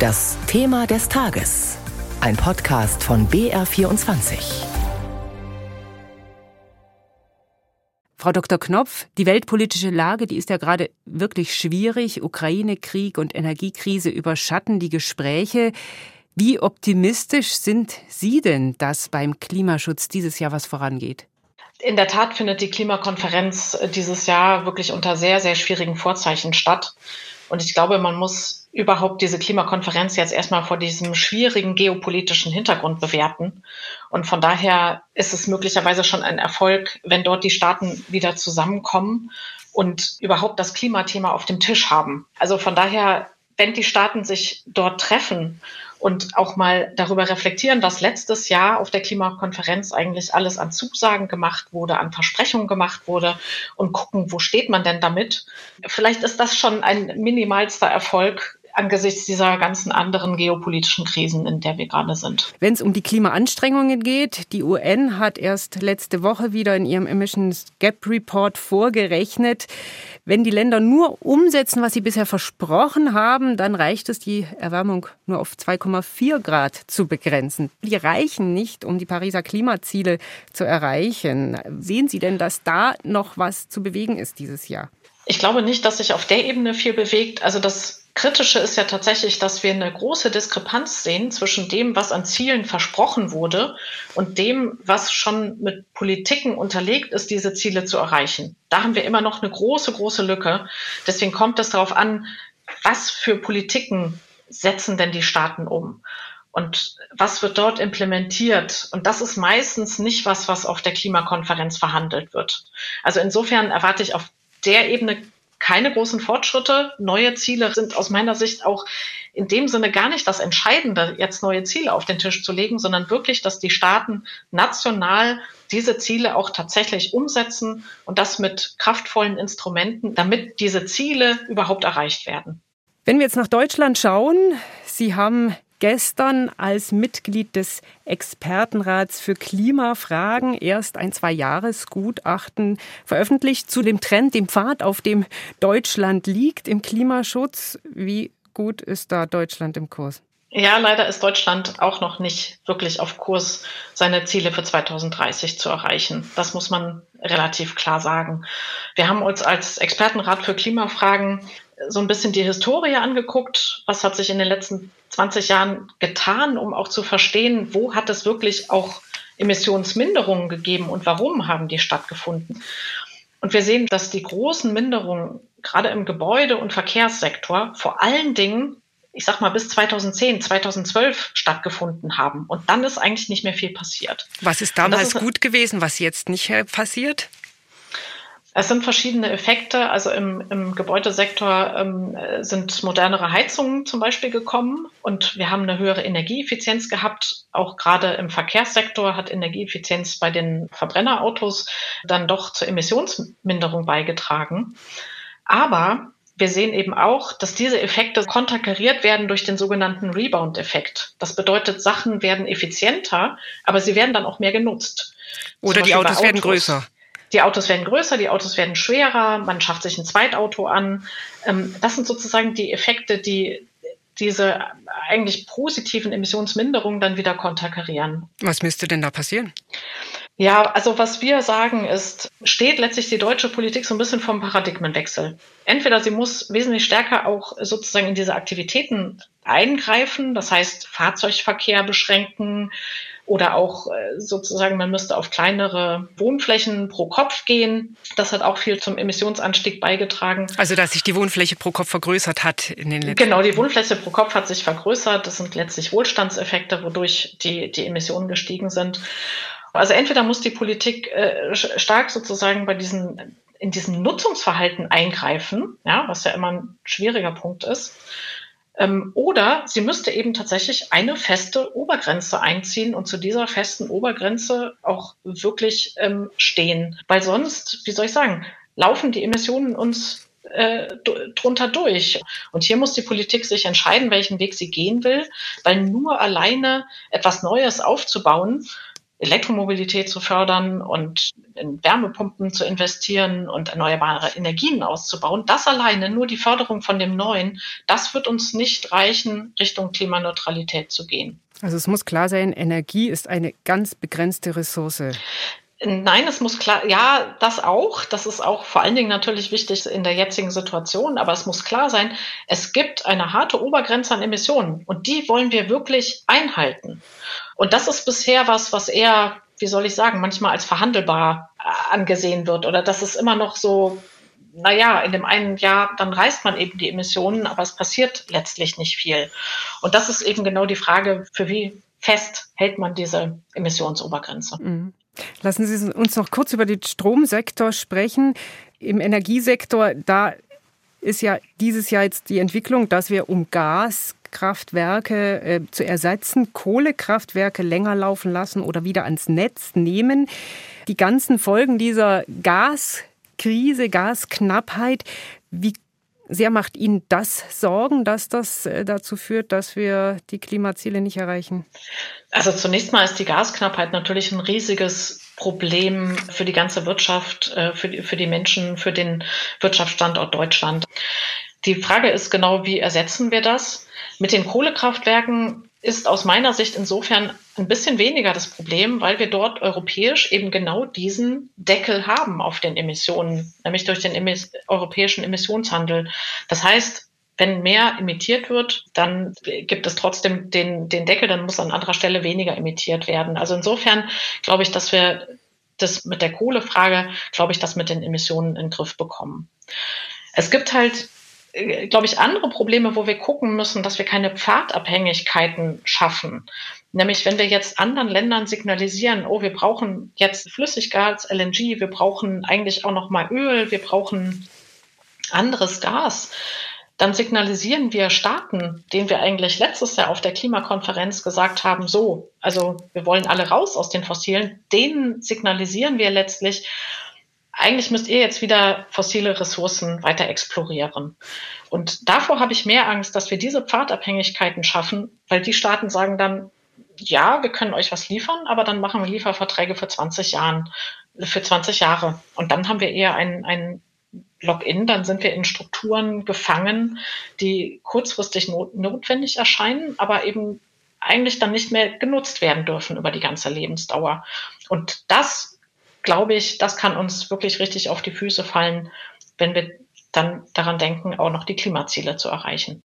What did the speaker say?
Das Thema des Tages. Ein Podcast von BR24. Frau Dr. Knopf, die weltpolitische Lage, die ist ja gerade wirklich schwierig. Ukraine-Krieg und Energiekrise überschatten die Gespräche. Wie optimistisch sind Sie denn, dass beim Klimaschutz dieses Jahr was vorangeht? In der Tat findet die Klimakonferenz dieses Jahr wirklich unter sehr, sehr schwierigen Vorzeichen statt. Und ich glaube, man muss überhaupt diese Klimakonferenz jetzt erstmal vor diesem schwierigen geopolitischen Hintergrund bewerten. Und von daher ist es möglicherweise schon ein Erfolg, wenn dort die Staaten wieder zusammenkommen und überhaupt das Klimathema auf dem Tisch haben. Also von daher, wenn die Staaten sich dort treffen und auch mal darüber reflektieren, was letztes Jahr auf der Klimakonferenz eigentlich alles an Zusagen gemacht wurde, an Versprechungen gemacht wurde und gucken, wo steht man denn damit. Vielleicht ist das schon ein minimalster Erfolg angesichts dieser ganzen anderen geopolitischen Krisen, in der wir gerade sind. Wenn es um die Klimaanstrengungen geht, die UN hat erst letzte Woche wieder in ihrem Emissions Gap Report vorgerechnet, wenn die Länder nur umsetzen, was sie bisher versprochen haben, dann reicht es, die Erwärmung nur auf 2,4 Grad zu begrenzen. Die reichen nicht, um die Pariser Klimaziele zu erreichen. Sehen Sie denn, dass da noch was zu bewegen ist dieses Jahr? Ich glaube nicht, dass sich auf der Ebene viel bewegt. Also das Kritische ist ja tatsächlich, dass wir eine große Diskrepanz sehen zwischen dem, was an Zielen versprochen wurde und dem, was schon mit Politiken unterlegt ist, diese Ziele zu erreichen. Da haben wir immer noch eine große, große Lücke. Deswegen kommt es darauf an, was für Politiken setzen denn die Staaten um? Und was wird dort implementiert? Und das ist meistens nicht was, was auf der Klimakonferenz verhandelt wird. Also insofern erwarte ich auf der Ebene keine großen Fortschritte. Neue Ziele sind aus meiner Sicht auch in dem Sinne gar nicht das Entscheidende, jetzt neue Ziele auf den Tisch zu legen, sondern wirklich, dass die Staaten national diese Ziele auch tatsächlich umsetzen und das mit kraftvollen Instrumenten, damit diese Ziele überhaupt erreicht werden. Wenn wir jetzt nach Deutschland schauen, Sie haben gestern als Mitglied des Expertenrats für Klimafragen erst ein Zwei-Jahres-Gutachten veröffentlicht zu dem Trend, dem Pfad, auf dem Deutschland liegt im Klimaschutz. Wie gut ist da Deutschland im Kurs? Ja, leider ist Deutschland auch noch nicht wirklich auf Kurs, seine Ziele für 2030 zu erreichen. Das muss man relativ klar sagen. Wir haben uns als Expertenrat für Klimafragen so ein bisschen die Historie angeguckt. Was hat sich in den letzten 20 Jahren getan, um auch zu verstehen, wo hat es wirklich auch Emissionsminderungen gegeben und warum haben die stattgefunden? Und wir sehen, dass die großen Minderungen gerade im Gebäude- und Verkehrssektor vor allen Dingen, ich sag mal, bis 2010, 2012 stattgefunden haben. Und dann ist eigentlich nicht mehr viel passiert. Was ist damals ist, gut gewesen, was jetzt nicht passiert? Es sind verschiedene Effekte. Also im, im Gebäudesektor ähm, sind modernere Heizungen zum Beispiel gekommen und wir haben eine höhere Energieeffizienz gehabt. Auch gerade im Verkehrssektor hat Energieeffizienz bei den Verbrennerautos dann doch zur Emissionsminderung beigetragen. Aber wir sehen eben auch, dass diese Effekte konterkariert werden durch den sogenannten Rebound-Effekt. Das bedeutet, Sachen werden effizienter, aber sie werden dann auch mehr genutzt. Oder die Autos, Autos werden größer. Die Autos werden größer, die Autos werden schwerer, man schafft sich ein Zweitauto an. Ähm, das sind sozusagen die Effekte, die diese eigentlich positiven Emissionsminderungen dann wieder konterkarieren. Was müsste denn da passieren? Ja, also was wir sagen ist, steht letztlich die deutsche Politik so ein bisschen vom Paradigmenwechsel. Entweder sie muss wesentlich stärker auch sozusagen in diese Aktivitäten eingreifen, das heißt Fahrzeugverkehr beschränken, oder auch äh, sozusagen, man müsste auf kleinere Wohnflächen pro Kopf gehen. Das hat auch viel zum Emissionsanstieg beigetragen. Also, dass sich die Wohnfläche pro Kopf vergrößert hat in den letzten Genau, die Wohnfläche pro Kopf hat sich vergrößert. Das sind letztlich Wohlstandseffekte, wodurch die, die Emissionen gestiegen sind. Also entweder muss die Politik äh, stark sozusagen bei diesen in diesem Nutzungsverhalten eingreifen, ja, was ja immer ein schwieriger Punkt ist. Ähm, oder sie müsste eben tatsächlich eine feste Obergrenze einziehen und zu dieser festen Obergrenze auch wirklich ähm, stehen. Weil sonst, wie soll ich sagen, laufen die Emissionen uns äh, drunter durch. Und hier muss die Politik sich entscheiden, welchen Weg sie gehen will, weil nur alleine etwas Neues aufzubauen, Elektromobilität zu fördern und in Wärmepumpen zu investieren und erneuerbare Energien auszubauen. Das alleine, nur die Förderung von dem Neuen, das wird uns nicht reichen, Richtung Klimaneutralität zu gehen. Also es muss klar sein, Energie ist eine ganz begrenzte Ressource. Nein, es muss klar, ja, das auch. Das ist auch vor allen Dingen natürlich wichtig in der jetzigen Situation. Aber es muss klar sein, es gibt eine harte Obergrenze an Emissionen und die wollen wir wirklich einhalten. Und das ist bisher was, was eher, wie soll ich sagen, manchmal als verhandelbar äh, angesehen wird oder das ist immer noch so naja, in dem einen Jahr, dann reißt man eben die Emissionen, aber es passiert letztlich nicht viel. Und das ist eben genau die Frage, für wie fest hält man diese Emissionsobergrenze. Mhm. Lassen Sie uns noch kurz über den Stromsektor sprechen. Im Energiesektor, da ist ja dieses Jahr jetzt die Entwicklung, dass wir um Gaskraftwerke äh, zu ersetzen, Kohlekraftwerke länger laufen lassen oder wieder ans Netz nehmen. Die ganzen Folgen dieser Gaskrise, Gasknappheit, wie sehr macht Ihnen das Sorgen, dass das äh, dazu führt, dass wir die Klimaziele nicht erreichen? Also zunächst mal ist die Gasknappheit natürlich ein riesiges Problem für die ganze Wirtschaft, äh, für die, für die Menschen, für den Wirtschaftsstandort Deutschland. Die Frage ist genau, wie ersetzen wir das? Mit den Kohlekraftwerken ist aus meiner Sicht insofern ein bisschen weniger das Problem, weil wir dort europäisch eben genau diesen Deckel haben auf den Emissionen, nämlich durch den emis europäischen Emissionshandel. Das heißt, wenn mehr emittiert wird, dann gibt es trotzdem den, den Deckel, dann muss an anderer Stelle weniger emittiert werden. Also insofern glaube ich, dass wir das mit der Kohlefrage, glaube ich, das mit den Emissionen in den Griff bekommen. Es gibt halt glaube ich, andere Probleme, wo wir gucken müssen, dass wir keine Pfadabhängigkeiten schaffen. Nämlich, wenn wir jetzt anderen Ländern signalisieren, oh, wir brauchen jetzt Flüssiggas, LNG, wir brauchen eigentlich auch noch mal Öl, wir brauchen anderes Gas, dann signalisieren wir Staaten, denen wir eigentlich letztes Jahr auf der Klimakonferenz gesagt haben, so, also wir wollen alle raus aus den Fossilen, denen signalisieren wir letztlich, eigentlich müsst ihr jetzt wieder fossile Ressourcen weiter explorieren. Und davor habe ich mehr Angst, dass wir diese Pfadabhängigkeiten schaffen, weil die Staaten sagen dann, ja, wir können euch was liefern, aber dann machen wir Lieferverträge für 20 Jahren, für 20 Jahre. Und dann haben wir eher ein, ein Login, dann sind wir in Strukturen gefangen, die kurzfristig not notwendig erscheinen, aber eben eigentlich dann nicht mehr genutzt werden dürfen über die ganze Lebensdauer. Und das glaube ich, das kann uns wirklich richtig auf die Füße fallen, wenn wir dann daran denken, auch noch die Klimaziele zu erreichen.